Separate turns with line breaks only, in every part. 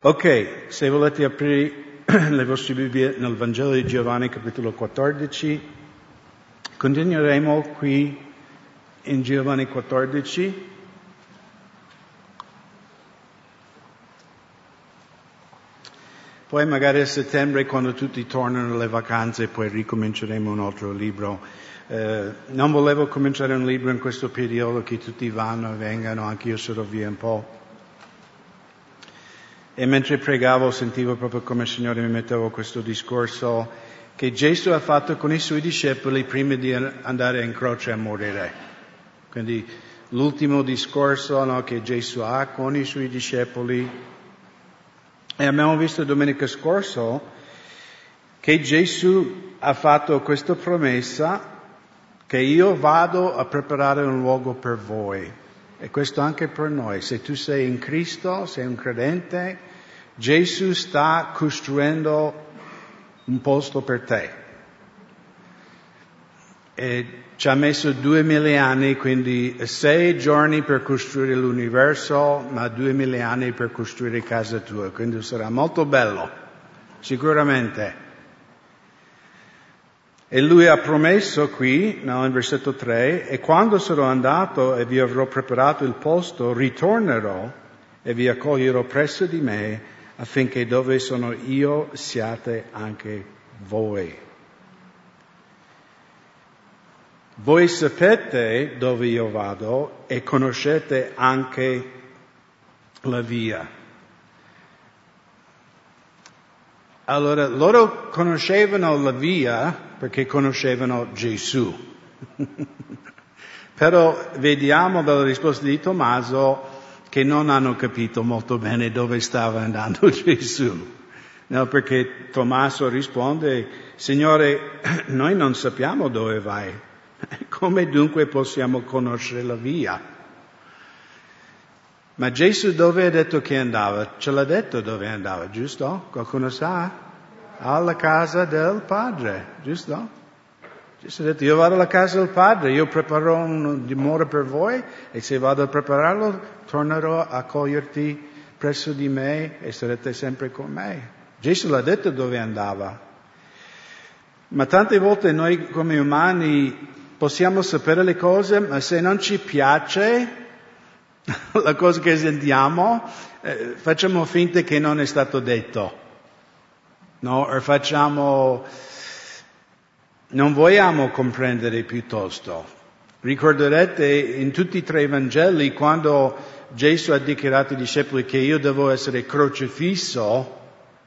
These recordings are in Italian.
Ok, se volete aprire le vostre Bibbie nel Vangelo di Giovanni capitolo 14, continueremo qui in Giovanni 14. Poi magari a settembre, quando tutti tornano alle vacanze, poi ricominceremo un altro libro. Eh, non volevo cominciare un libro in questo periodo che tutti vanno e vengano, anche io sarò via un po'. E mentre pregavo sentivo proprio come il Signore mi metteva questo discorso che Gesù ha fatto con i suoi discepoli prima di andare in croce a morire. Quindi l'ultimo discorso no, che Gesù ha con i suoi discepoli. E abbiamo visto domenica scorsa che Gesù ha fatto questa promessa che io vado a preparare un luogo per voi. E questo anche per noi. Se tu sei in Cristo, sei un credente, Gesù sta costruendo un posto per te. E ci ha messo duemila anni, quindi sei giorni per costruire l'universo, ma duemila anni per costruire casa tua, quindi sarà molto bello, sicuramente. E lui ha promesso qui, no, in versetto 3, e quando sarò andato e vi avrò preparato il posto, ritornerò e vi accoglierò presso di me affinché dove sono io siate anche voi. Voi sapete dove io vado e conoscete anche la via. Allora, loro conoscevano la via perché conoscevano Gesù. Però vediamo dalla risposta di Tommaso che non hanno capito molto bene dove stava andando Gesù. No, perché Tommaso risponde, Signore, noi non sappiamo dove vai. Come dunque possiamo conoscere la via? Ma Gesù dove ha detto che andava? Ce l'ha detto dove andava, giusto? Qualcuno sa? Alla casa del Padre, giusto? Gesù ha detto, io vado alla casa del Padre, io preparerò un dimora per voi e se vado a prepararlo tornerò a coglierti presso di me e sarete sempre con me. Gesù l'ha detto dove andava. Ma tante volte noi come umani possiamo sapere le cose, ma se non ci piace la cosa che sentiamo, eh, facciamo finta che non è stato detto. No? O facciamo non vogliamo comprendere piuttosto. Ricorderete in tutti e tre i Vangeli quando Gesù ha dichiarato ai discepoli che io devo essere crocifisso,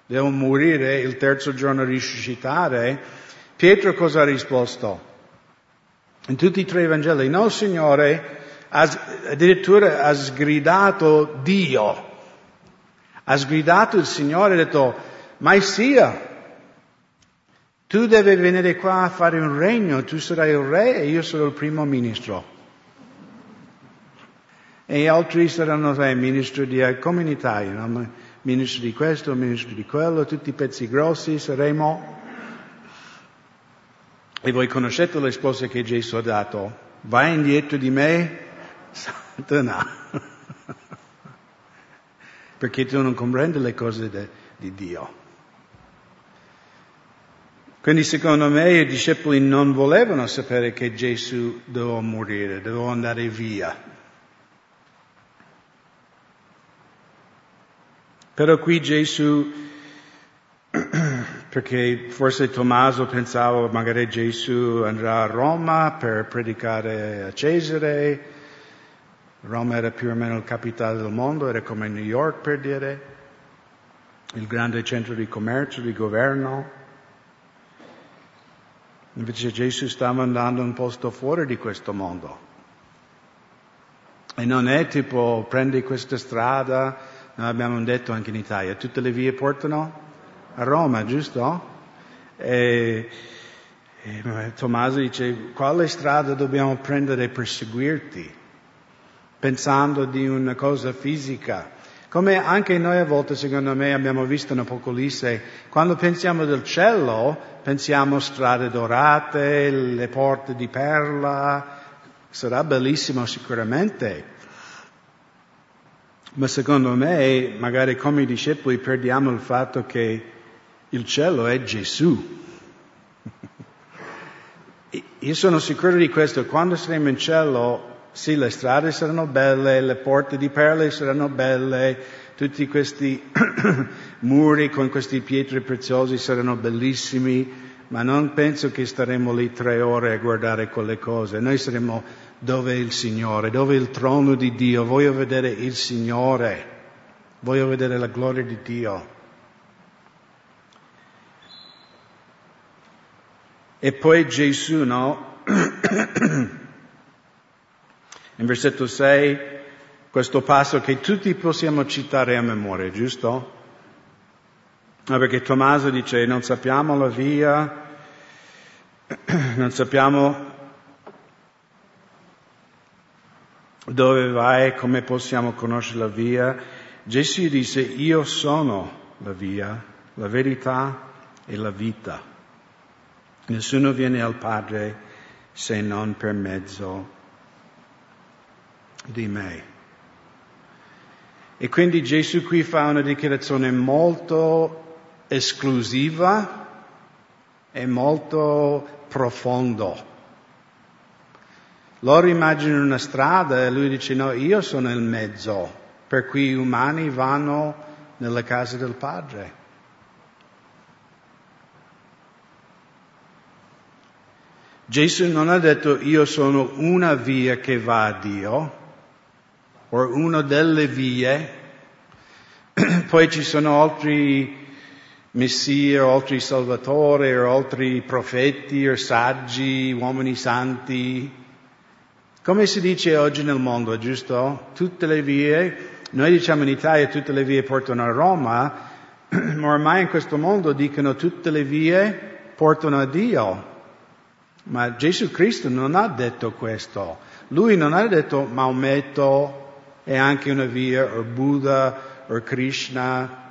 devo morire il terzo giorno risuscitare, Pietro cosa ha risposto? In tutti e tre i Vangeli, no Signore, addirittura ha sgridato Dio, ha sgridato il Signore e ha detto, mai sia, tu devi venire qua a fare un regno, tu sarai il re e io sarò il primo ministro. E altri saranno sai, ministri di comunità, no? ministro di questo, ministro di quello, tutti i pezzi grossi saremo. E voi conoscete le spose che Gesù ha dato. Vai indietro di me, Satana. Perché tu non comprendi le cose de, di Dio. Quindi secondo me i discepoli non volevano sapere che Gesù doveva morire, doveva andare via. Però qui Gesù, perché forse Tommaso pensava magari Gesù andrà a Roma per predicare a Cesare, Roma era più o meno il capitale del mondo, era come New York per dire, il grande centro di commercio, di governo. Invece Gesù stava andando un posto fuori di questo mondo. E non è tipo prendi questa strada, noi abbiamo detto anche in Italia, tutte le vie portano a Roma, giusto? E, e Tommaso dice, quale strada dobbiamo prendere per seguirti? Pensando di una cosa fisica. Come anche noi a volte, secondo me, abbiamo visto in Apocalisse, quando pensiamo del cielo, pensiamo strade dorate, le porte di perla, sarà bellissimo sicuramente. Ma secondo me, magari come discepoli, perdiamo il fatto che il cielo è Gesù. Io sono sicuro di questo, quando saremo in cielo, sì, le strade saranno belle, le porte di perle saranno belle, tutti questi muri con questi pietre preziose saranno bellissimi, ma non penso che staremo lì tre ore a guardare quelle cose. Noi saremo dove è il Signore, dove è il trono di Dio. Voglio vedere il Signore, voglio vedere la gloria di Dio. E poi Gesù, no? In versetto 6, questo passo che tutti possiamo citare a memoria, giusto? perché Tommaso dice non sappiamo la via, non sappiamo dove vai, come possiamo conoscere la via. Gesù disse io sono la via, la verità e la vita. Nessuno viene al Padre se non per mezzo di me. E quindi Gesù qui fa una dichiarazione molto esclusiva e molto profondo. Loro immaginano una strada e lui dice no, io sono il mezzo per cui gli umani vanno nella casa del Padre. Gesù non ha detto io sono una via che va a Dio, o una delle vie, poi ci sono altri Messia o altri salvatori o altri profeti o saggi, uomini santi. Come si dice oggi nel mondo, giusto? Tutte le vie, noi diciamo in Italia tutte le vie portano a Roma, ma ormai in questo mondo dicono tutte le vie portano a Dio. Ma Gesù Cristo non ha detto questo. Lui non ha detto Maometto è anche una via, o Buddha, o Krishna,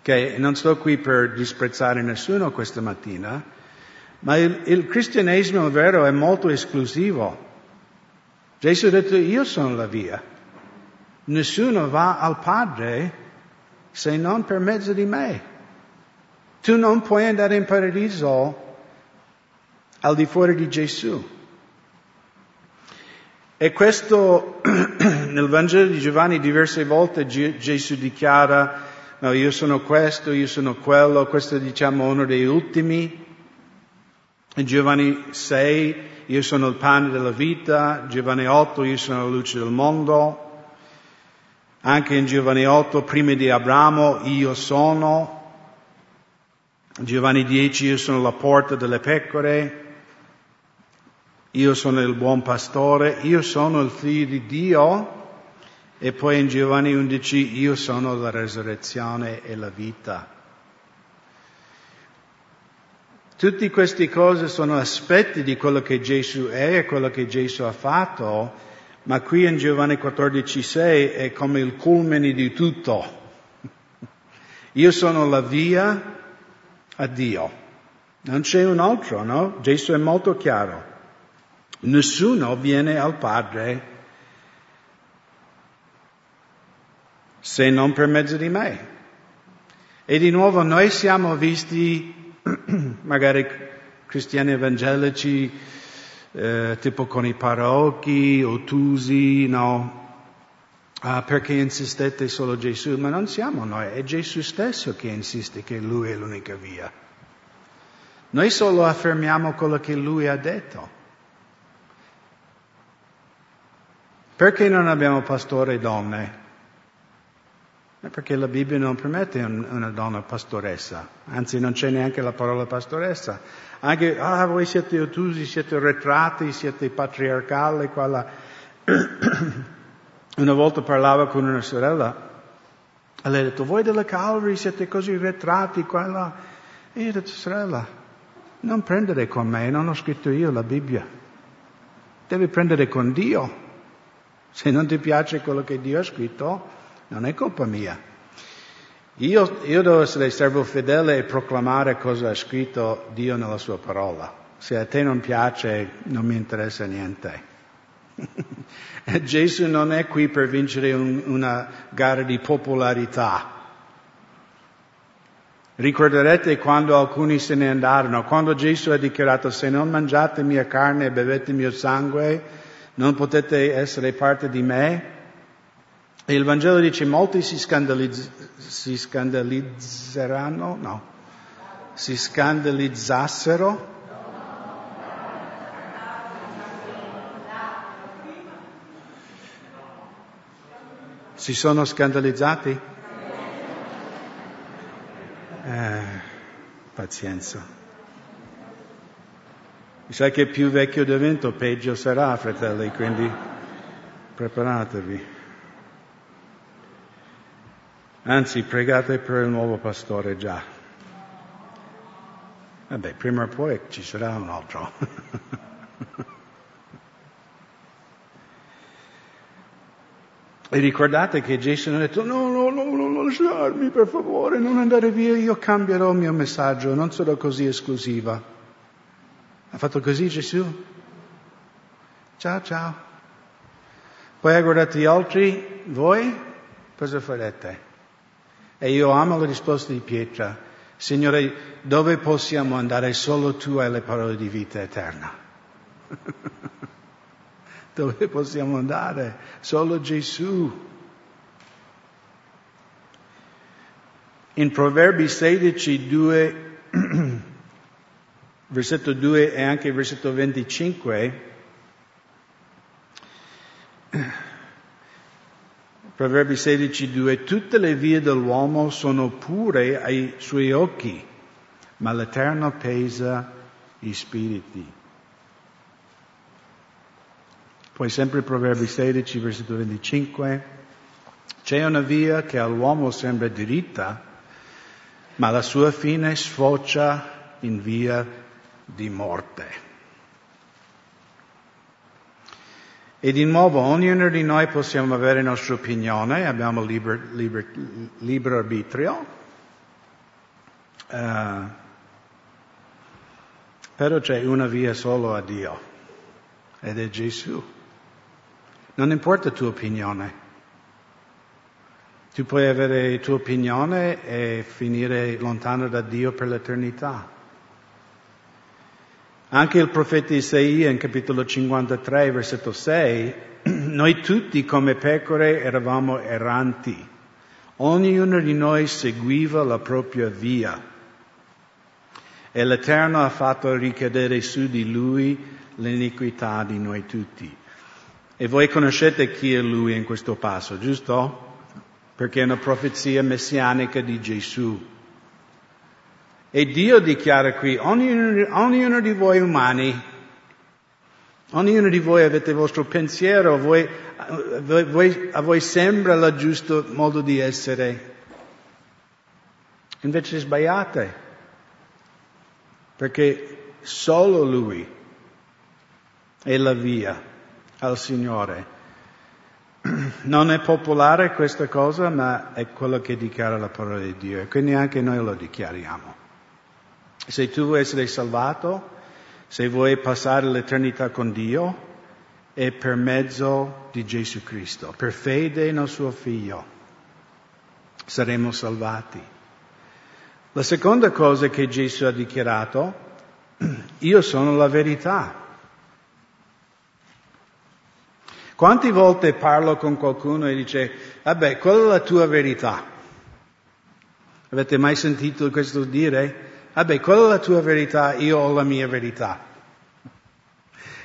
Okay? Non sto qui per disprezzare nessuno questa mattina, ma il, il cristianesimo vero è molto esclusivo. Gesù ha detto io sono la via. Nessuno va al Padre se non per mezzo di me. Tu non puoi andare in paradiso al di fuori di Gesù. E questo nel Vangelo di Giovanni diverse volte Gesù dichiara no, io sono questo, io sono quello, questo è diciamo uno dei ultimi. In Giovanni 6, io sono il pane della vita, Giovanni 8, io sono la luce del mondo. Anche in Giovanni 8, prima di Abramo, io sono. Giovanni 10, io sono la porta delle pecore. Io sono il buon pastore, io sono il figlio di Dio. E poi in Giovanni 11 io sono la resurrezione e la vita. Tutte queste cose sono aspetti di quello che Gesù è e quello che Gesù ha fatto, ma qui in Giovanni 14,6 è come il culmine di tutto. Io sono la via a Dio. Non c'è un altro, no? Gesù è molto chiaro. Nessuno viene al Padre se non per mezzo di me. E di nuovo noi siamo visti, magari cristiani evangelici, eh, tipo con i parocchi, ottusi, no? Ah, perché insistete solo Gesù? Ma non siamo noi, è Gesù stesso che insiste che Lui è l'unica via. Noi solo affermiamo quello che Lui ha detto. Perché non abbiamo pastore donne? Perché la Bibbia non permette una donna pastoressa, anzi non c'è neanche la parola pastoressa. Anche, ah, voi siete ottusi, siete retratti, siete patriarcali, quella... una volta parlava con una sorella, e lei ha detto, voi della Calvary siete così retratti, quella... E io ho detto, sorella, non prendere con me, non ho scritto io la Bibbia. Devi prendere con Dio. Se non ti piace quello che Dio ha scritto, non è colpa mia. Io, io devo essere servo fedele e proclamare cosa ha scritto Dio nella sua parola. Se a te non piace, non mi interessa niente. Gesù non è qui per vincere un, una gara di popolarità. Ricorderete quando alcuni se ne andarono, quando Gesù ha dichiarato se non mangiate mia carne e bevete mio sangue, non potete essere parte di me. E il Vangelo dice molti si, scandalizz- si scandalizzeranno, no, si scandalizzassero Si sono scandalizzati? Eh, pazienza. Mi sa che più vecchio divento, peggio sarà, fratelli, quindi preparatevi. Anzi, pregate per il nuovo pastore già. Vabbè, prima o poi ci sarà un altro. E ricordate che Gesù ha detto no, no, no, non lasciarmi per favore, non andare via, io cambierò il mio messaggio, non sarò così esclusiva. Ha fatto così Gesù? Ciao, ciao. Poi ha guardato gli altri, voi cosa farete? E io amo la risposta di Pietra. Signore, dove possiamo andare? Solo tu hai le parole di vita eterna. Dove possiamo andare? Solo Gesù. In Proverbi 16, 2, versetto 2 e anche versetto 25, Proverbi 16, 2, tutte le vie dell'uomo sono pure ai suoi occhi, ma l'Eterno pesa i spiriti. Poi sempre Proverbi 16, versetto 25, c'è una via che all'uomo sembra diritta, ma la sua fine sfocia in via di morte. E di nuovo, ognuno di noi possiamo avere la nostra opinione, abbiamo liber, liber, libero arbitrio, uh, però c'è una via solo a Dio, ed è Gesù. Non importa tua opinione. Tu puoi avere tua opinione e finire lontano da Dio per l'eternità. Anche il profeta Isaia in capitolo 53, versetto 6, noi tutti come pecore eravamo erranti, ognuno di noi seguiva la propria via e l'Eterno ha fatto ricadere su di lui l'iniquità di noi tutti. E voi conoscete chi è lui in questo passo, giusto? Perché è una profezia messianica di Gesù. E Dio dichiara qui, ognuno, ognuno di voi umani, ognuno di voi avete il vostro pensiero, voi, voi, a voi sembra il giusto modo di essere. Invece sbagliate, perché solo Lui è la via al Signore. Non è popolare questa cosa, ma è quello che dichiara la parola di Dio e quindi anche noi lo dichiariamo. Se tu vuoi essere salvato, se vuoi passare l'eternità con Dio, è per mezzo di Gesù Cristo, per fede nel suo Figlio. Saremo salvati. La seconda cosa che Gesù ha dichiarato, io sono la verità. Quante volte parlo con qualcuno e dice, vabbè, qual è la tua verità? Avete mai sentito questo dire? Vabbè, qual è la tua verità? Io ho la mia verità.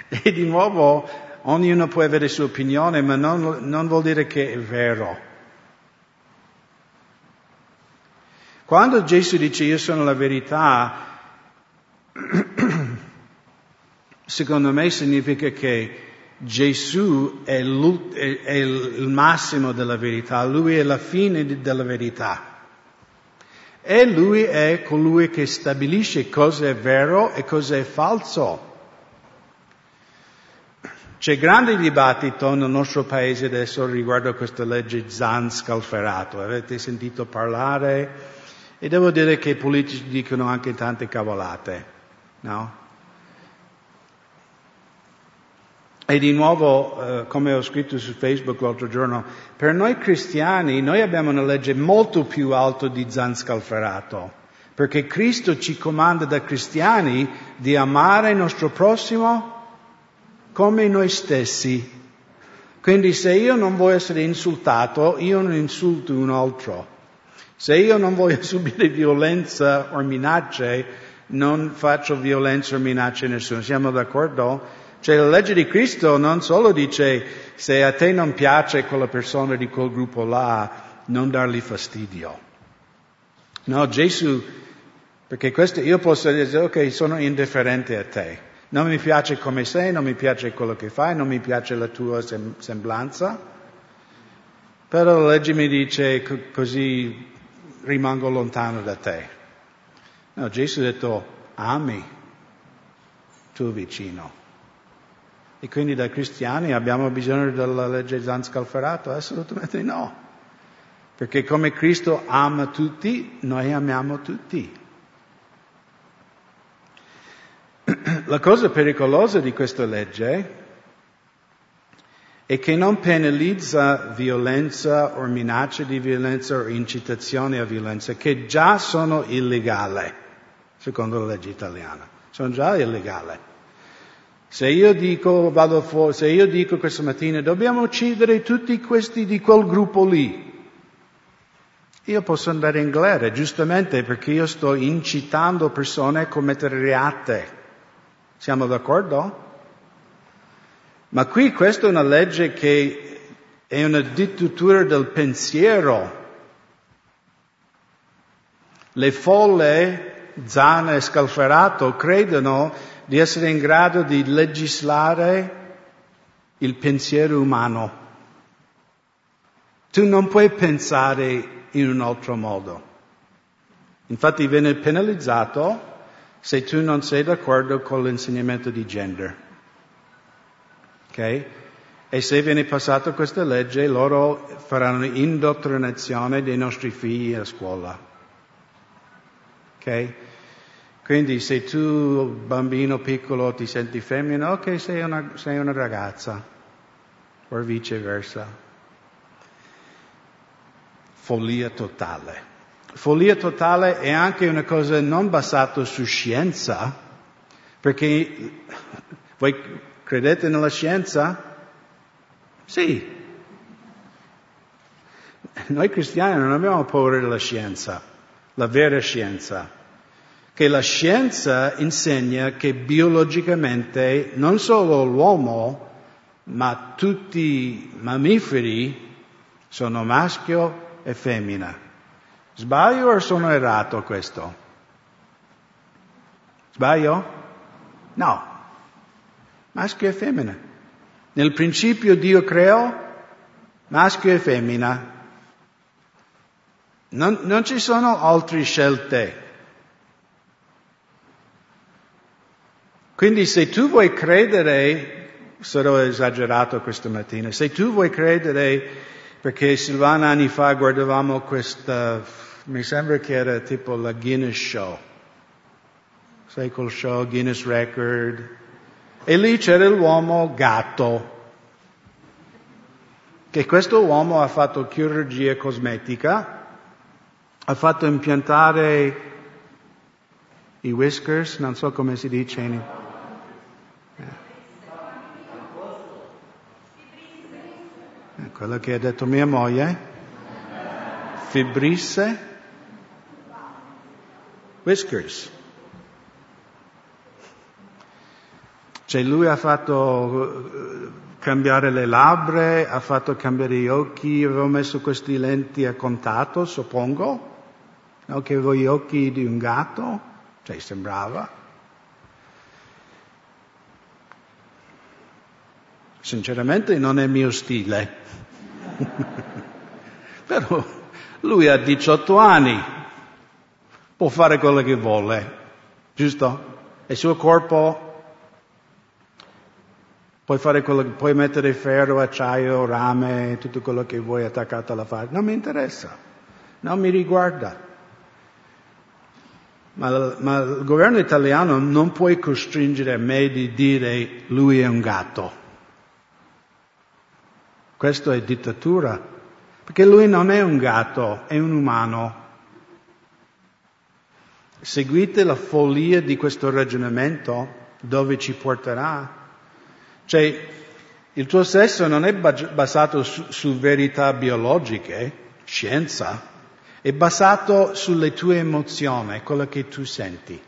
E di nuovo, ognuno può avere la sua opinione, ma non, non vuol dire che è vero. Quando Gesù dice io sono la verità, secondo me significa che Gesù è, è, il massimo della verità, lui è la fine della verità. E lui è colui che stabilisce cosa è vero e cosa è falso. C'è grande dibattito nel nostro paese adesso riguardo a questa legge Zan scalferato. Avete sentito parlare? E devo dire che i politici dicono anche tante cavolate, no? E di nuovo, eh, come ho scritto su Facebook l'altro giorno, per noi cristiani noi abbiamo una legge molto più alta di Zanscalferato, perché Cristo ci comanda da cristiani di amare il nostro prossimo come noi stessi. Quindi se io non voglio essere insultato, io non insulto un altro. Se io non voglio subire violenza o minacce, non faccio violenza o minacce a nessuno. Siamo d'accordo? Cioè la legge di Cristo non solo dice se a te non piace quella persona di quel gruppo là, non dargli fastidio. No, Gesù, perché questo io posso dire, ok, sono indifferente a te. Non mi piace come sei, non mi piace quello che fai, non mi piace la tua sem- semblanza. Però la legge mi dice c- così rimango lontano da te. No, Gesù ha detto ami tuo vicino. E quindi da cristiani abbiamo bisogno della legge Zanscalferato? Assolutamente no. Perché come Cristo ama tutti, noi amiamo tutti. La cosa pericolosa di questa legge è che non penalizza violenza o minacce di violenza o incitazione a violenza, che già sono illegali, secondo la legge italiana. Sono già illegali. Se io dico, vado fuori, se io dico questa mattina dobbiamo uccidere tutti questi di quel gruppo lì, io posso andare in galera, giustamente perché io sto incitando persone a commettere reate. Siamo d'accordo? Ma qui questa è una legge che è una dittatura del pensiero. Le folle, Zana e Scalferato, credono di essere in grado di legislare il pensiero umano. Tu non puoi pensare in un altro modo. Infatti viene penalizzato se tu non sei d'accordo con l'insegnamento di gender. Ok? E se viene passata questa legge, loro faranno indottrinazione dei nostri figli a scuola. Ok? Quindi se tu, bambino piccolo, ti senti femmina, ok, sei una, sei una ragazza, o viceversa. Follia totale. Follia totale è anche una cosa non basata su scienza, perché voi credete nella scienza? Sì. Noi cristiani non abbiamo paura della scienza, la vera scienza che la scienza insegna che biologicamente non solo l'uomo, ma tutti i mammiferi sono maschio e femmina. Sbaglio o sono errato questo? Sbaglio? No. Maschio e femmina. Nel principio Dio creò maschio e femmina. Non, non ci sono altre scelte. Quindi se tu vuoi credere, sarò esagerato questa mattina, se tu vuoi credere, perché Silvana anni fa guardavamo questa, mi sembra che era tipo la Guinness Show, sai quel show Guinness Record, e lì c'era l'uomo gatto, che questo uomo ha fatto chirurgia cosmetica, ha fatto impiantare i whiskers, non so come si dice in quello che ha detto mia moglie, fibrisse, whiskers. Cioè lui ha fatto eh, cambiare le labbra, ha fatto cambiare gli occhi, avevo messo questi lenti a contatto, suppongo, no? che avevo gli occhi di un gatto, cioè sembrava. Sinceramente non è mio stile. Però lui ha 18 anni, può fare quello che vuole, giusto? E il suo corpo puoi fare quello puoi mettere ferro, acciaio, rame, tutto quello che vuoi attaccato alla faccia. Non mi interessa, non mi riguarda. Ma, ma il governo italiano non può costringere me di dire lui è un gatto. Questo è dittatura, perché lui non è un gatto, è un umano. Seguite la follia di questo ragionamento dove ci porterà. Cioè, il tuo sesso non è basato su, su verità biologiche, scienza, è basato sulle tue emozioni, quello che tu senti.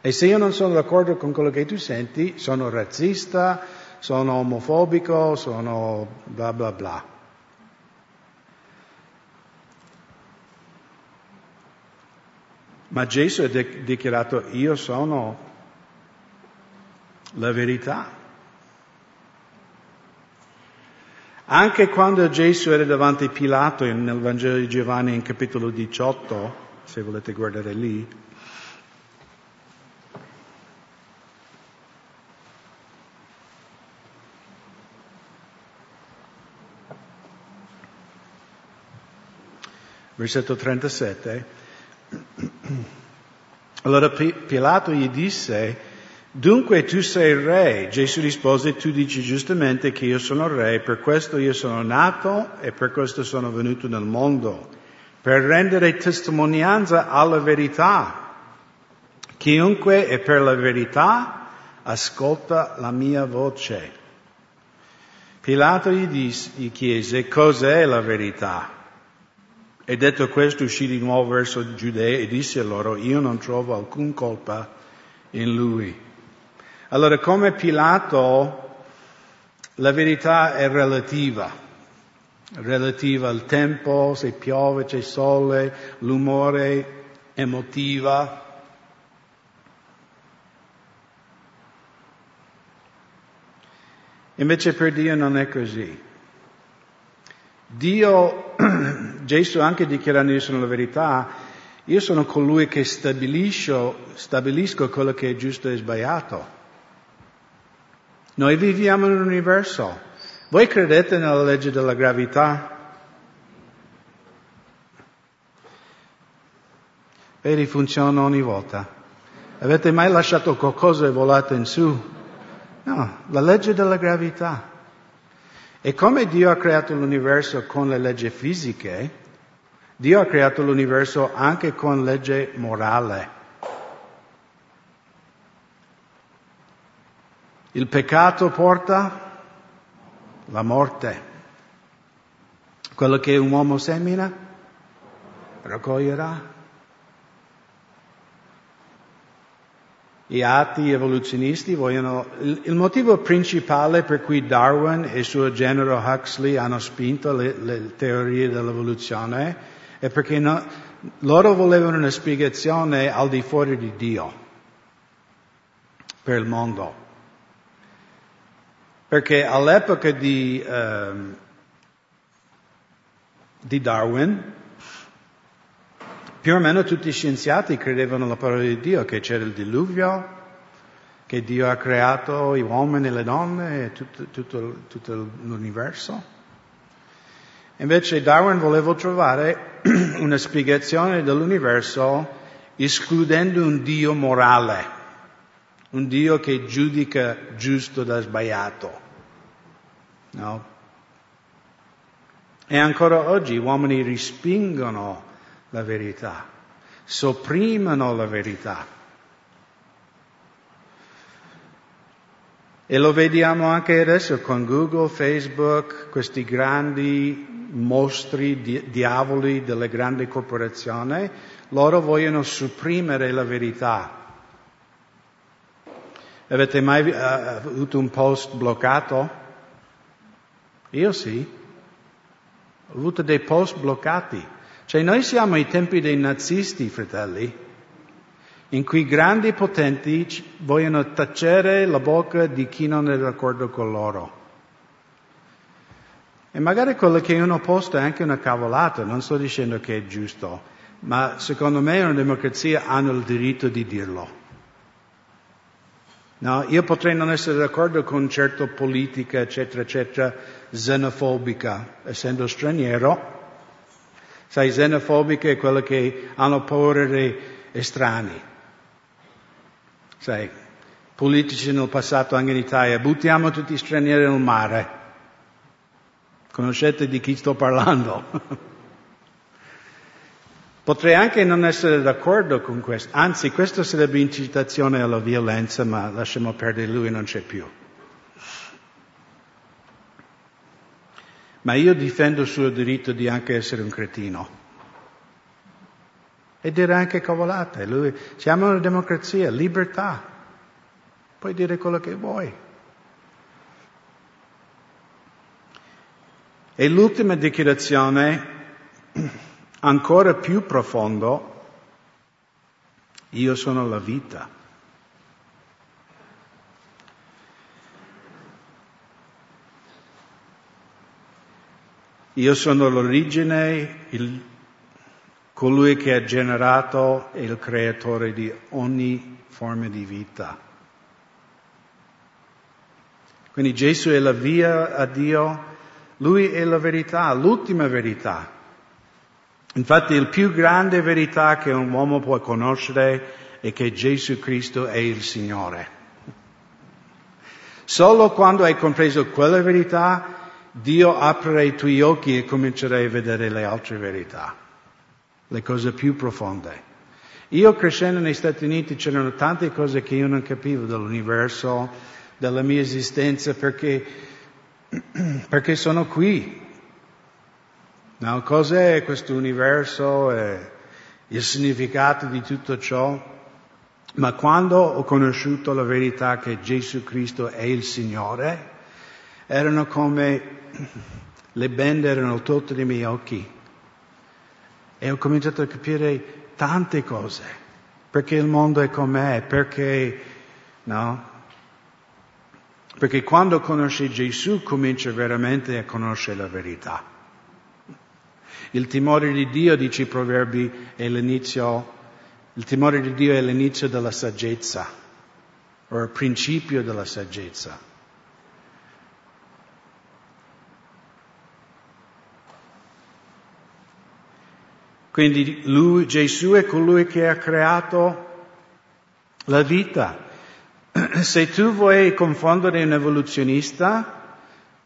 E se io non sono d'accordo con quello che tu senti, sono razzista, sono omofobico, sono bla bla bla. Ma Gesù ha dichiarato io sono la verità. Anche quando Gesù era davanti a Pilato nel Vangelo di Giovanni in capitolo 18, se volete guardare lì, versetto 37. Allora Pilato gli disse, Dunque tu sei re. Gesù rispose, tu dici giustamente che io sono re, per questo io sono nato e per questo sono venuto nel mondo, per rendere testimonianza alla verità. Chiunque è per la verità ascolta la mia voce. Pilato gli, disse, gli chiese, cos'è la verità? E detto questo uscì di nuovo verso i giudei e disse loro, io non trovo alcun colpa in lui. Allora, come Pilato, la verità è relativa, relativa al tempo, se piove, c'è sole, l'umore emotiva. Invece per Dio non è così. Dio, Gesù anche dichiarando io sono la verità, io sono colui che stabilisco, quello che è giusto e sbagliato. Noi viviamo in un universo. Voi credete nella legge della gravità? Vedi, funziona ogni volta. Avete mai lasciato qualcosa e volato in su? No, la legge della gravità. E come Dio ha creato l'universo con le leggi fisiche, Dio ha creato l'universo anche con legge morale. Il peccato porta la morte. Quello che un uomo semina raccoglierà. I atti evoluzionisti vogliono... Il, motivo principale per cui Darwin e il suo genero Huxley hanno spinto le, le teorie dell'evoluzione è perché no, loro volevano una spiegazione al di fuori di Dio per il mondo. Perché all'epoca di, um, di Darwin, più o meno tutti gli scienziati credevano alla parola di Dio, che c'era il diluvio, che Dio ha creato gli uomini e le donne e tutto, tutto, tutto l'universo. Invece Darwin voleva trovare una spiegazione dell'universo escludendo un Dio morale un Dio che giudica giusto da sbagliato. No? E ancora oggi gli uomini respingono la verità, sopprimono la verità. E lo vediamo anche adesso con Google, Facebook, questi grandi mostri, di, diavoli delle grandi corporazioni, loro vogliono supprimere la verità Avete mai uh, avuto un post bloccato? Io sì. Ho avuto dei post bloccati. Cioè noi siamo ai tempi dei nazisti, fratelli, in cui grandi potenti vogliono tacere la bocca di chi non è d'accordo con loro. E magari quello che uno posta è anche una cavolata, non sto dicendo che è giusto, ma secondo me una democrazia hanno il diritto di dirlo. No, io potrei non essere d'accordo con certa politica, eccetera, eccetera, xenofobica, essendo straniero. Sai, xenofobica è quella che hanno paura di estranei. Sai, politici nel passato anche in Italia, buttiamo tutti gli stranieri nel mare. Conoscete di chi sto parlando? Potrei anche non essere d'accordo con questo, anzi questo sarebbe incitazione alla violenza, ma lasciamo perdere, lui non c'è più. Ma io difendo il suo diritto di anche essere un cretino. E dire anche cavolate. Lui, siamo una democrazia, libertà. Puoi dire quello che vuoi. E l'ultima dichiarazione, ancora più profondo, io sono la vita. Io sono l'origine, il, colui che ha generato e il creatore di ogni forma di vita. Quindi Gesù è la via a Dio, Lui è la verità, l'ultima verità. Infatti la più grande verità che un uomo può conoscere è che Gesù Cristo è il Signore. Solo quando hai compreso quella verità Dio aprirà i tuoi occhi e comincerai a vedere le altre verità, le cose più profonde. Io crescendo negli Stati Uniti c'erano tante cose che io non capivo dell'universo, della mia esistenza, perché, perché sono qui. No, cos'è questo universo e il significato di tutto ciò? Ma quando ho conosciuto la verità che Gesù Cristo è il Signore, erano come le bende erano tutte nei miei occhi e ho cominciato a capire tante cose, perché il mondo è com'è, perché, no? Perché quando conosci Gesù cominci veramente a conoscere la verità. Il timore di Dio, dice i proverbi, è l'inizio, il timore di Dio è l'inizio della saggezza, o il principio della saggezza. Quindi lui, Gesù è colui che ha creato la vita. Se tu vuoi confondere un evoluzionista,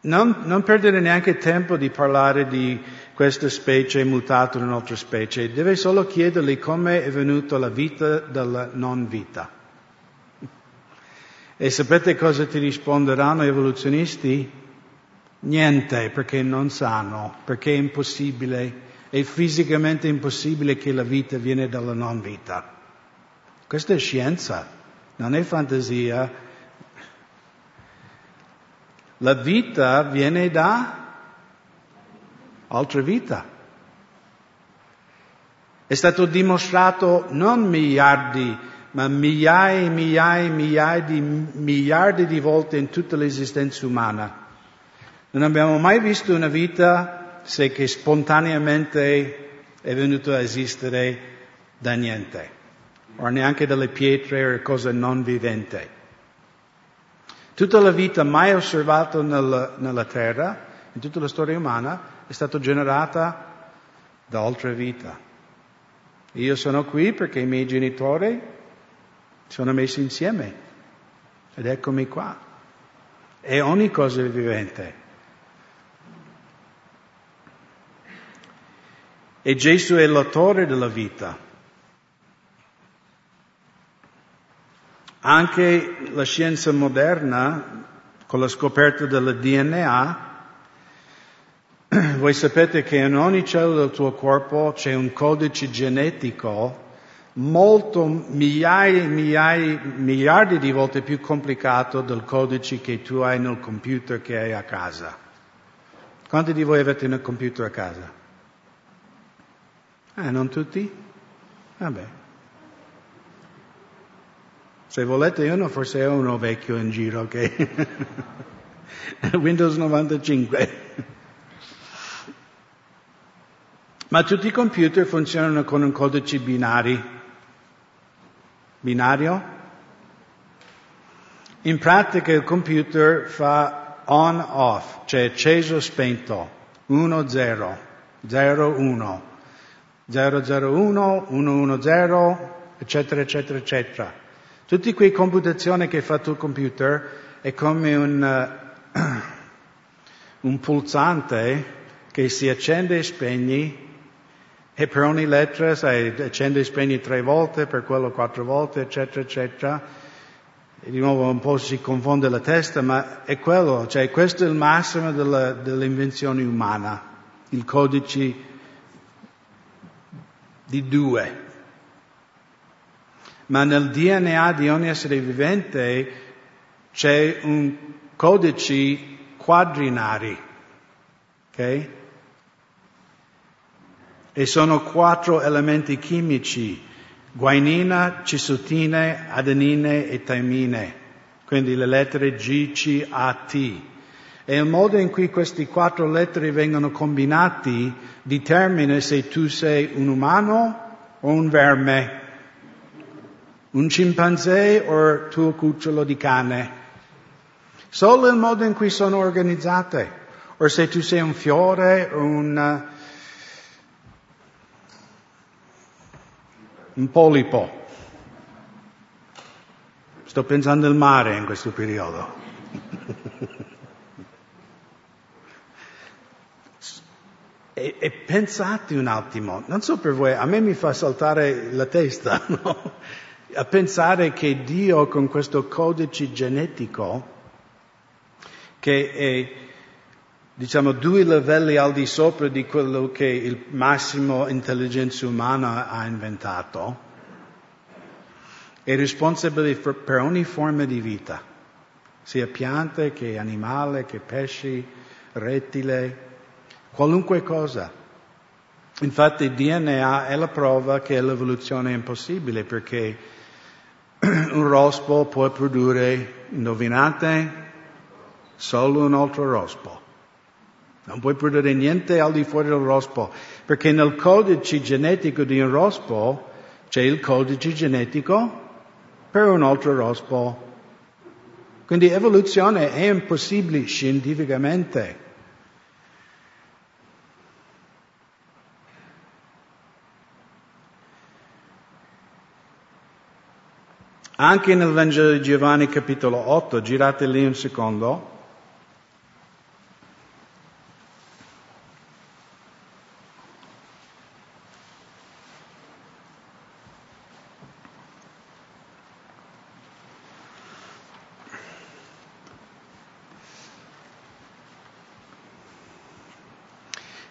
non, non perdere neanche tempo di parlare di questa specie mutata in un'altra specie, devi solo chiedergli come è venuta la vita dalla non vita. E sapete cosa ti risponderanno gli evoluzionisti? Niente, perché non sanno, perché è impossibile è fisicamente impossibile che la vita viene dalla non vita. Questa è scienza, non è fantasia. La vita viene da altra vita. È stato dimostrato non miliardi, ma migliaia e migliaia e migliaia di miliardi di volte in tutta l'esistenza umana. Non abbiamo mai visto una vita se che spontaneamente è venuto a esistere da niente, o neanche dalle pietre o cose non viventi. Tutta la vita mai osservata nella, nella terra, in tutta la storia umana, è stata generata da altre vita. Io sono qui perché i miei genitori sono messi insieme ed eccomi qua. E ogni cosa vivente E Gesù è l'autore della vita. Anche la scienza moderna, con la scoperta del DNA, voi sapete che in ogni cellula del tuo corpo c'è un codice genetico molto migliaia, migliaia, miliardi di volte più complicato del codice che tu hai nel computer che hai a casa. Quanti di voi avete un computer a casa? Ah, non tutti? Vabbè. Se volete uno, forse è uno vecchio in giro che... Windows 95. Ma tutti i computer funzionano con un codice binari. Binario? In pratica il computer fa on-off, cioè acceso spento, 1-0, 0-1. 001, 110, eccetera, eccetera, eccetera. Tutte quelle computazioni che fa il computer è come un, uh, un pulsante che si accende e spegne e per ogni lettera sai, accende e spegne tre volte, per quello quattro volte, eccetera, eccetera. E di nuovo un po' si confonde la testa, ma è quello, cioè questo è il massimo della, dell'invenzione umana, il codice di due. Ma nel DNA di ogni essere vivente c'è un codice quadrinari, ok? E sono quattro elementi chimici, guainina, cisutine, adenine e timine, quindi le lettere G, C, A, T. E il modo in cui queste quattro lettere vengono combinati determina se tu sei un umano o un verme, un scimpanzé o tuo cucciolo di cane. Solo il modo in cui sono organizzate. O se tu sei un fiore o un un polipo. Sto pensando al mare in questo periodo. e, e, pensate un attimo, non so per voi, a me mi fa saltare la testa, no? A pensare che Dio con questo codice genetico, che è diciamo, due livelli al di sopra di quello che il massimo intelligenza umana ha inventato, è responsabile per ogni forma di vita, sia piante che animale, che pesci, rettile, qualunque cosa. Infatti il DNA è la prova che l'evoluzione è impossibile perché un rospo può produrre, indovinate, solo un altro rospo. Non puoi produrre niente al di fuori del rospo, perché nel codice genetico di un rospo c'è il codice genetico per un altro rospo. Quindi evoluzione è impossibile scientificamente. Anche nel Vangelo di Giovanni capitolo 8, girate lì un secondo,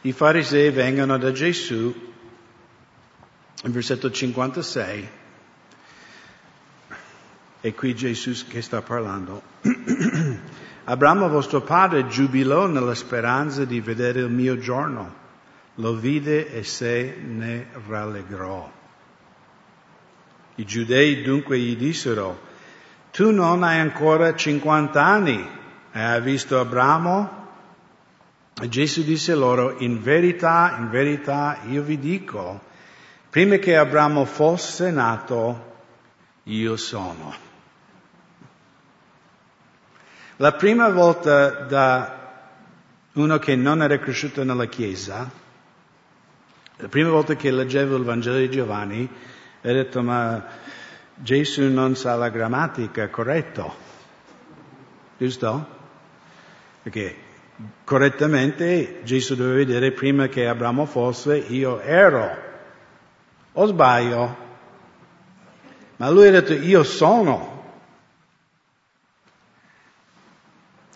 I farisei vengono da Gesù, versetto 56, e qui Gesù che sta parlando. Abramo vostro padre giubilò nella speranza di vedere il mio giorno, lo vide e se ne rallegrò. I giudei dunque gli dissero, tu non hai ancora 50 anni e hai visto Abramo? Gesù disse loro, in verità, in verità, io vi dico, prima che Abramo fosse nato, io sono. La prima volta da uno che non era cresciuto nella Chiesa, la prima volta che leggevo il Vangelo di Giovanni, ho detto, ma Gesù non sa la grammatica, corretto? Giusto? Perché correttamente Gesù doveva vedere prima che Abramo fosse io ero. O sbaglio? Ma lui ha detto io sono.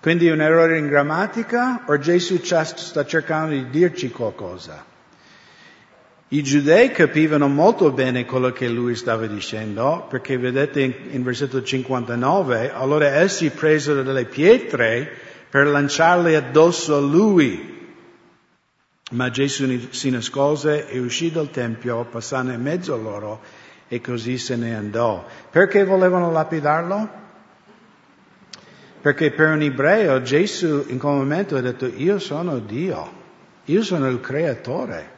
Quindi un errore in grammatica o Gesù sta cercando di dirci qualcosa? I giudei capivano molto bene quello che lui stava dicendo, perché vedete in, in versetto 59, allora essi presero delle pietre per lanciarle addosso a lui. Ma Gesù si nascose e uscì dal Tempio, passando in mezzo a loro e così se ne andò. Perché volevano lapidarlo? Perché per un ebreo Gesù in quel momento ha detto io sono Dio, io sono il creatore.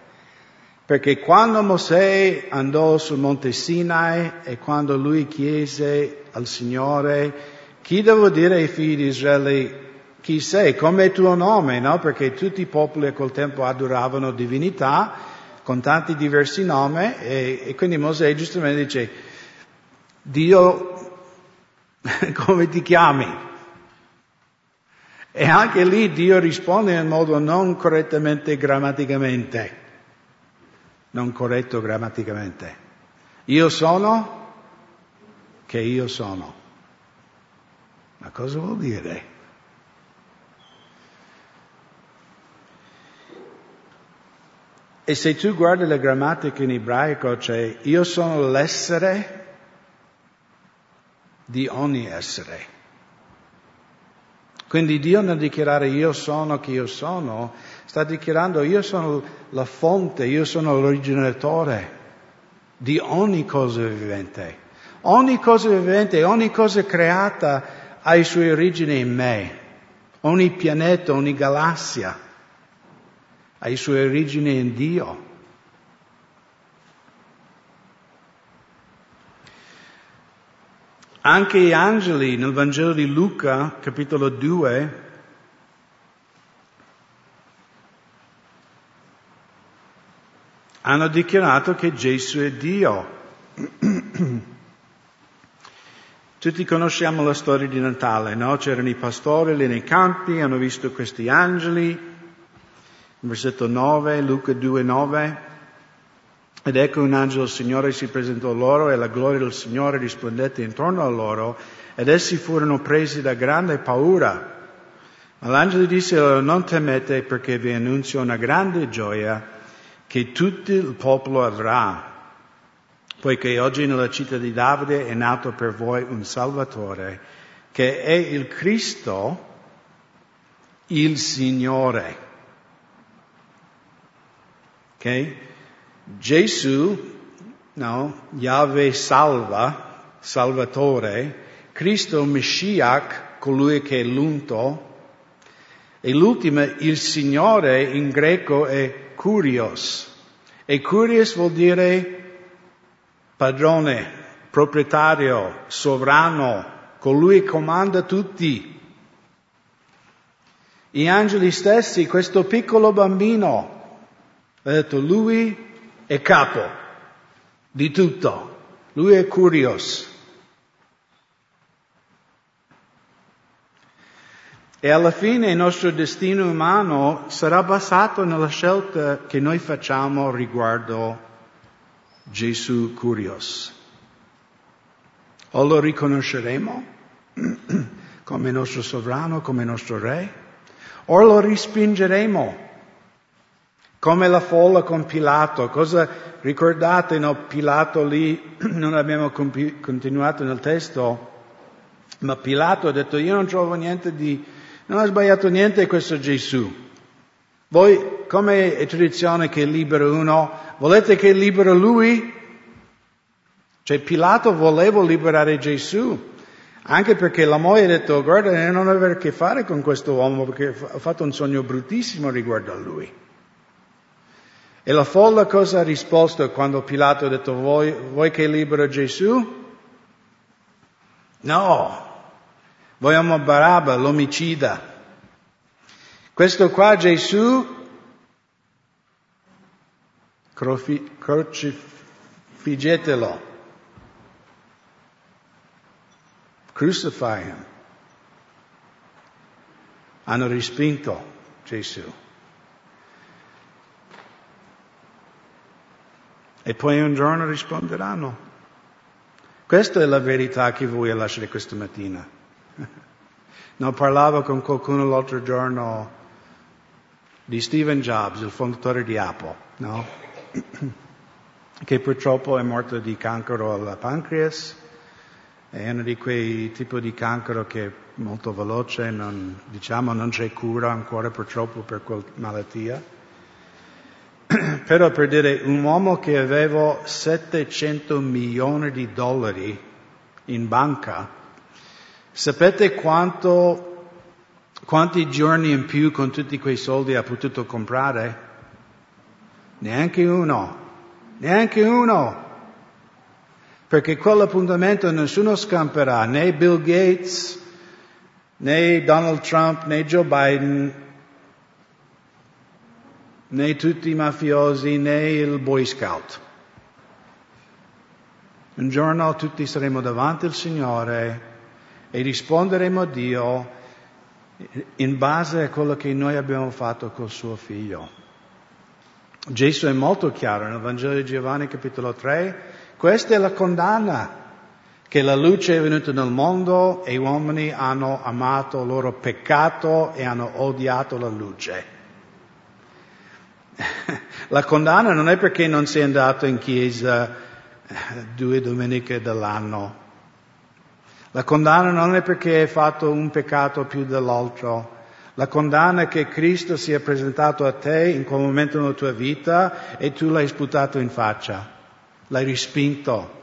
Perché quando Mosè andò sul monte Sinai e quando lui chiese al Signore chi devo dire ai figli di Israele chi sei, come il tuo nome, no? Perché tutti i popoli a quel tempo adoravano divinità con tanti diversi nomi e, e quindi Mosè giustamente dice, Dio, come ti chiami? E anche lì Dio risponde in modo non correttamente grammaticamente. Non corretto grammaticamente. Io sono che io sono. Ma cosa vuol dire? E se tu guardi la grammatica in ebraico, c'è io sono l'essere di ogni essere. Quindi Dio nel dichiarare io sono chi io sono, sta dichiarando io sono la fonte, io sono l'originatore di ogni cosa vivente. Ogni cosa vivente, ogni cosa creata ha le sue origini in me. Ogni pianeta, ogni galassia ha le sue origini in Dio. Anche gli angeli nel Vangelo di Luca, capitolo 2, hanno dichiarato che Gesù è Dio. Tutti conosciamo la storia di Natale, no? C'erano i pastori lì nei campi, hanno visto questi angeli, versetto 9, Luca 2, 9. Ed ecco un angelo del Signore si presentò loro e la gloria del Signore rispondette intorno a loro ed essi furono presi da grande paura. Ma l'angelo disse loro non temete perché vi annunzio una grande gioia che tutto il popolo avrà, poiché oggi nella città di Davide è nato per voi un Salvatore, che è il Cristo, il Signore. Okay? Gesù, no, Yahweh salva, Salvatore, Cristo Meshiach, colui che è l'unto, e l'ultima, il Signore in greco è Curios. E Curios vuol dire padrone, proprietario, sovrano, colui che comanda tutti. Gli angeli stessi, questo piccolo bambino, ha detto lui è capo di tutto, lui è curioso. E alla fine il nostro destino umano sarà basato nella scelta che noi facciamo riguardo Gesù curioso. O lo riconosceremo come nostro sovrano, come nostro re, o lo respingeremo come la folla con Pilato, cosa ricordate, no? Pilato lì, non abbiamo compi- continuato nel testo, ma Pilato ha detto io non trovo niente di, non ha sbagliato niente questo Gesù. Voi, come è tradizione che libero uno, volete che libero lui? Cioè Pilato voleva liberare Gesù, anche perché la moglie ha detto guarda non avere a che fare con questo uomo perché ha fatto un sogno bruttissimo riguardo a lui. E la folla cosa ha risposto quando Pilato ha detto vuoi, vuoi che libero Gesù? No, vogliamo Barabba, l'omicida. Questo qua Gesù, crocifiggetelo. Crucify him. Hanno respinto Gesù. E poi un giorno risponderanno. Questa è la verità che voglio lasciare questa mattina. No, parlavo con qualcuno l'altro giorno di Stephen Jobs, il fondatore di Apple, no? che purtroppo è morto di cancro alla pancreas, è uno di quei tipi di cancro che è molto veloce, non, diciamo non c'è cura ancora purtroppo per quella malattia. Però per dire un uomo che aveva 700 milioni di dollari in banca, sapete quanto, quanti giorni in più con tutti quei soldi ha potuto comprare? Neanche uno, neanche uno. Perché quell'appuntamento nessuno scamperà, né Bill Gates, né Donald Trump, né Joe Biden, né tutti i mafiosi né il Boy Scout. Un giorno tutti saremo davanti al Signore e risponderemo a Dio in base a quello che noi abbiamo fatto col suo figlio. Gesù è molto chiaro nel Vangelo di Giovanni capitolo 3, questa è la condanna, che la luce è venuta nel mondo e gli uomini hanno amato il loro peccato e hanno odiato la luce. La condanna non è perché non sei andato in chiesa eh, due domeniche dell'anno. La condanna non è perché hai fatto un peccato più dell'altro. La condanna è che Cristo si è presentato a te in quel momento nella tua vita e tu l'hai sputato in faccia, l'hai respinto.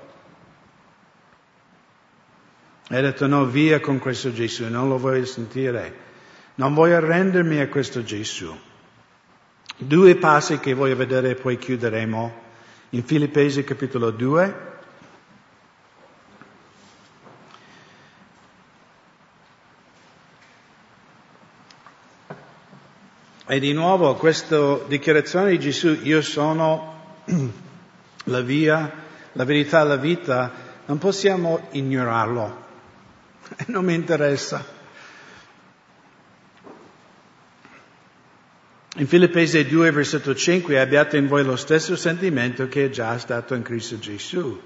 Hai detto no, via con questo Gesù, non lo voglio sentire. Non voglio arrendermi a questo Gesù. Due passi che voglio vedere e poi chiuderemo. In Filippesi capitolo 2, E di nuovo questa dichiarazione di Gesù, io sono la via, la verità, la vita, non possiamo ignorarlo. Non mi interessa. In Filippesi 2, versetto 5, abbiate in voi lo stesso sentimento che è già stato in Cristo Gesù,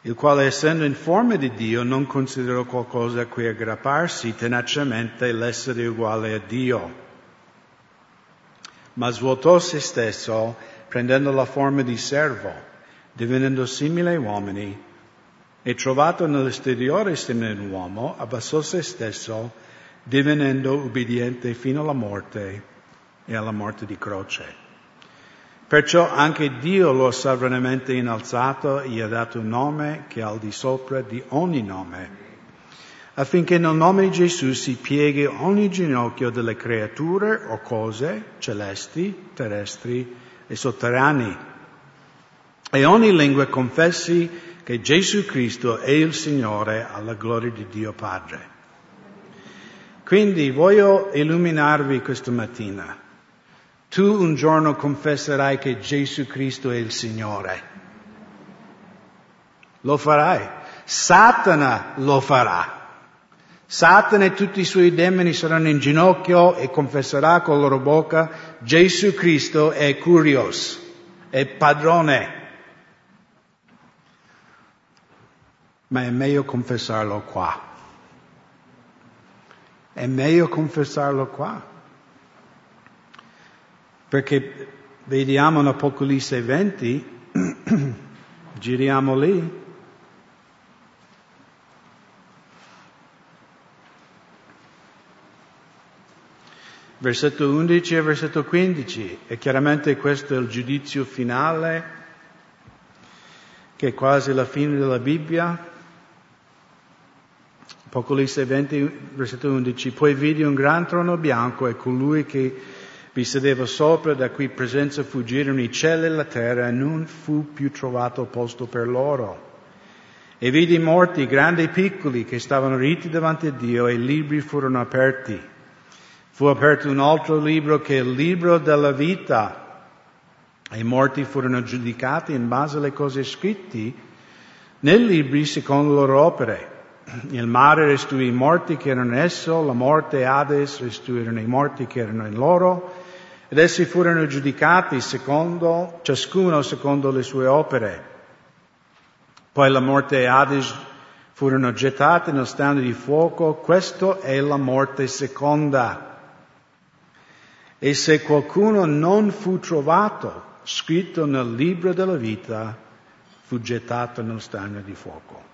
il quale essendo in forma di Dio non considerò qualcosa a cui aggrapparsi tenacemente l'essere uguale a Dio. Ma svuotò se stesso prendendo la forma di servo, divenendo simile ai uomini, e trovato nell'esteriore simile un uomo, abbassò se stesso, divenendo ubbidiente fino alla morte e alla morte di croce. Perciò anche Dio lo ha sovranamente innalzato e gli ha dato un nome che è al di sopra di ogni nome affinché nel nome di Gesù si pieghi ogni ginocchio delle creature o cose celesti, terrestri e sotterranei, e ogni lingua confessi che Gesù Cristo è il Signore alla gloria di Dio Padre. Quindi voglio illuminarvi questa mattina. Tu un giorno confesserai che Gesù Cristo è il Signore. Lo farai. Satana lo farà. Satana e tutti i suoi demoni saranno in ginocchio e confesserà con la loro bocca Gesù Cristo è curios, è padrone. Ma è meglio confessarlo qua. È meglio confessarlo qua. Perché vediamo in Apocalisse 20, giriamo lì, versetto 11 e versetto 15, e chiaramente questo è il giudizio finale, che è quasi la fine della Bibbia. Apocalisse 20, versetto 11, poi vidi un gran trono bianco e colui che vi sedeva sopra, da cui presenza fuggirono i cieli e la terra, e non fu più trovato posto per loro. E vidi i morti, grandi e piccoli, che stavano ritti davanti a Dio, e i libri furono aperti. Fu aperto un altro libro che è il libro della vita. I morti furono giudicati in base alle cose scritte nei libri secondo le loro opere. Il mare restituì i morti che erano in esso, la morte e Hades restituirono i morti che erano in loro, ed essi furono giudicati secondo, ciascuno secondo le sue opere. Poi la morte e Hades furono gettate nel stagno di fuoco, questo è la morte seconda. E se qualcuno non fu trovato scritto nel libro della vita, fu gettato nel stagno di fuoco.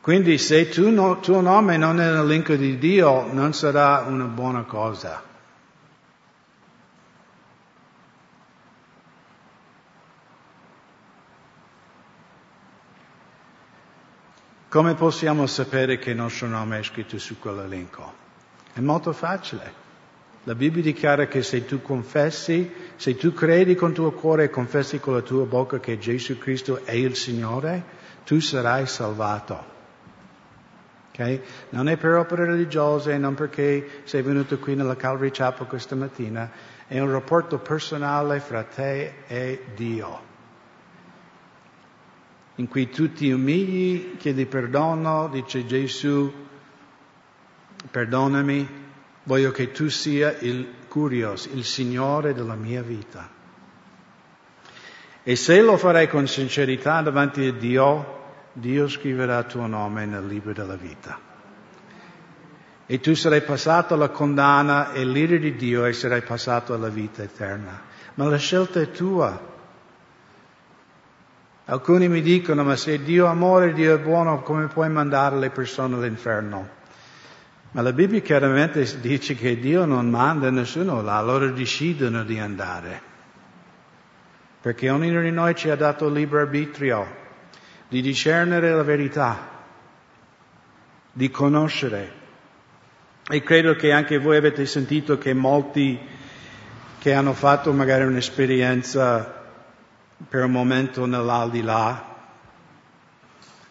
Quindi se tu no, tuo nome non è nell'elenco di Dio, non sarà una buona cosa. Come possiamo sapere che il nostro nome è scritto su quell'elenco? È molto facile. La Bibbia dichiara che se tu confessi, se tu credi con tuo cuore e confessi con la tua bocca che Gesù Cristo è il Signore, tu sarai salvato. Okay? Non è per opere religiose, non perché sei venuto qui nella Calvary Chapel questa mattina, è un rapporto personale fra te e Dio. in cui tu ti umili, chiedi perdono, dice Gesù, perdonami, voglio che tu sia il curios, il Signore della mia vita. E se lo farai con sincerità davanti a Dio, Dio scriverà il tuo nome nel libro della vita. E tu sarai passato alla condanna e l'ira di Dio e sarai passato alla vita eterna. Ma la scelta è tua. Alcuni mi dicono, ma se Dio è amore, Dio è buono, come puoi mandare le persone all'inferno? Ma la Bibbia chiaramente dice che Dio non manda nessuno là, loro decidono di andare. Perché ognuno di noi ci ha dato libero arbitrio di discernere la verità, di conoscere. E credo che anche voi avete sentito che molti che hanno fatto magari un'esperienza per un momento nell'aldilà,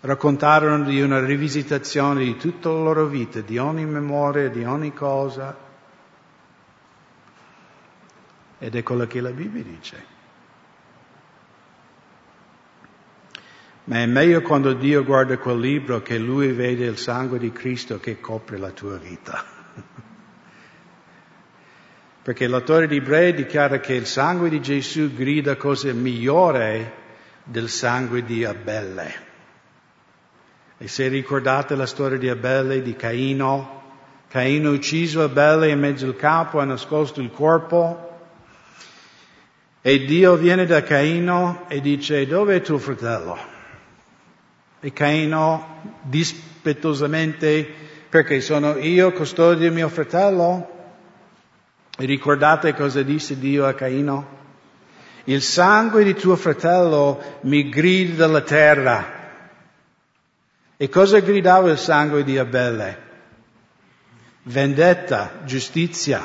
raccontarono di una rivisitazione di tutta la loro vita, di ogni memoria, di ogni cosa. Ed è quello che la Bibbia dice. Ma è meglio quando Dio guarda quel libro che Lui vede il sangue di Cristo che copre la tua vita. Perché l'autore di Ebrei dichiara che il sangue di Gesù grida cose migliori del sangue di Abele. E se ricordate la storia di Abele, di Caino, Caino ucciso Abele in mezzo al campo, ha nascosto il corpo, e Dio viene da Caino e dice, dove è tuo fratello? E Caino dispettosamente, perché sono io custode mio fratello? E ricordate cosa disse Dio a Caino? Il sangue di tuo fratello mi grida dalla terra. E cosa gridava il sangue di Abele? Vendetta, giustizia.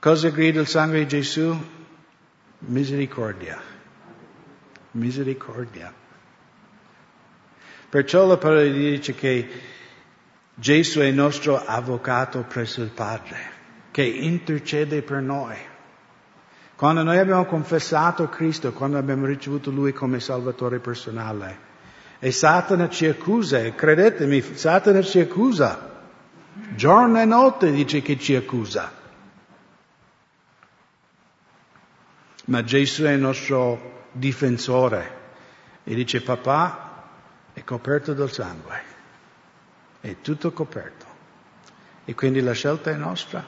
Cosa grida il sangue di Gesù? Misericordia. Misericordia. Perciò la parola dice che Gesù è il nostro avvocato presso il Padre che intercede per noi. Quando noi abbiamo confessato Cristo, quando abbiamo ricevuto Lui come Salvatore personale, e Satana ci accusa, credetemi, Satana ci accusa. Giorno e notte dice che ci accusa. Ma Gesù è il nostro difensore e dice papà coperto dal sangue, è tutto coperto. E quindi la scelta è nostra.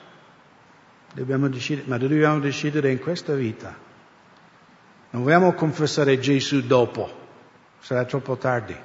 Dobbiamo decidere, ma dobbiamo decidere in questa vita. Non vogliamo confessare Gesù dopo, sarà troppo tardi.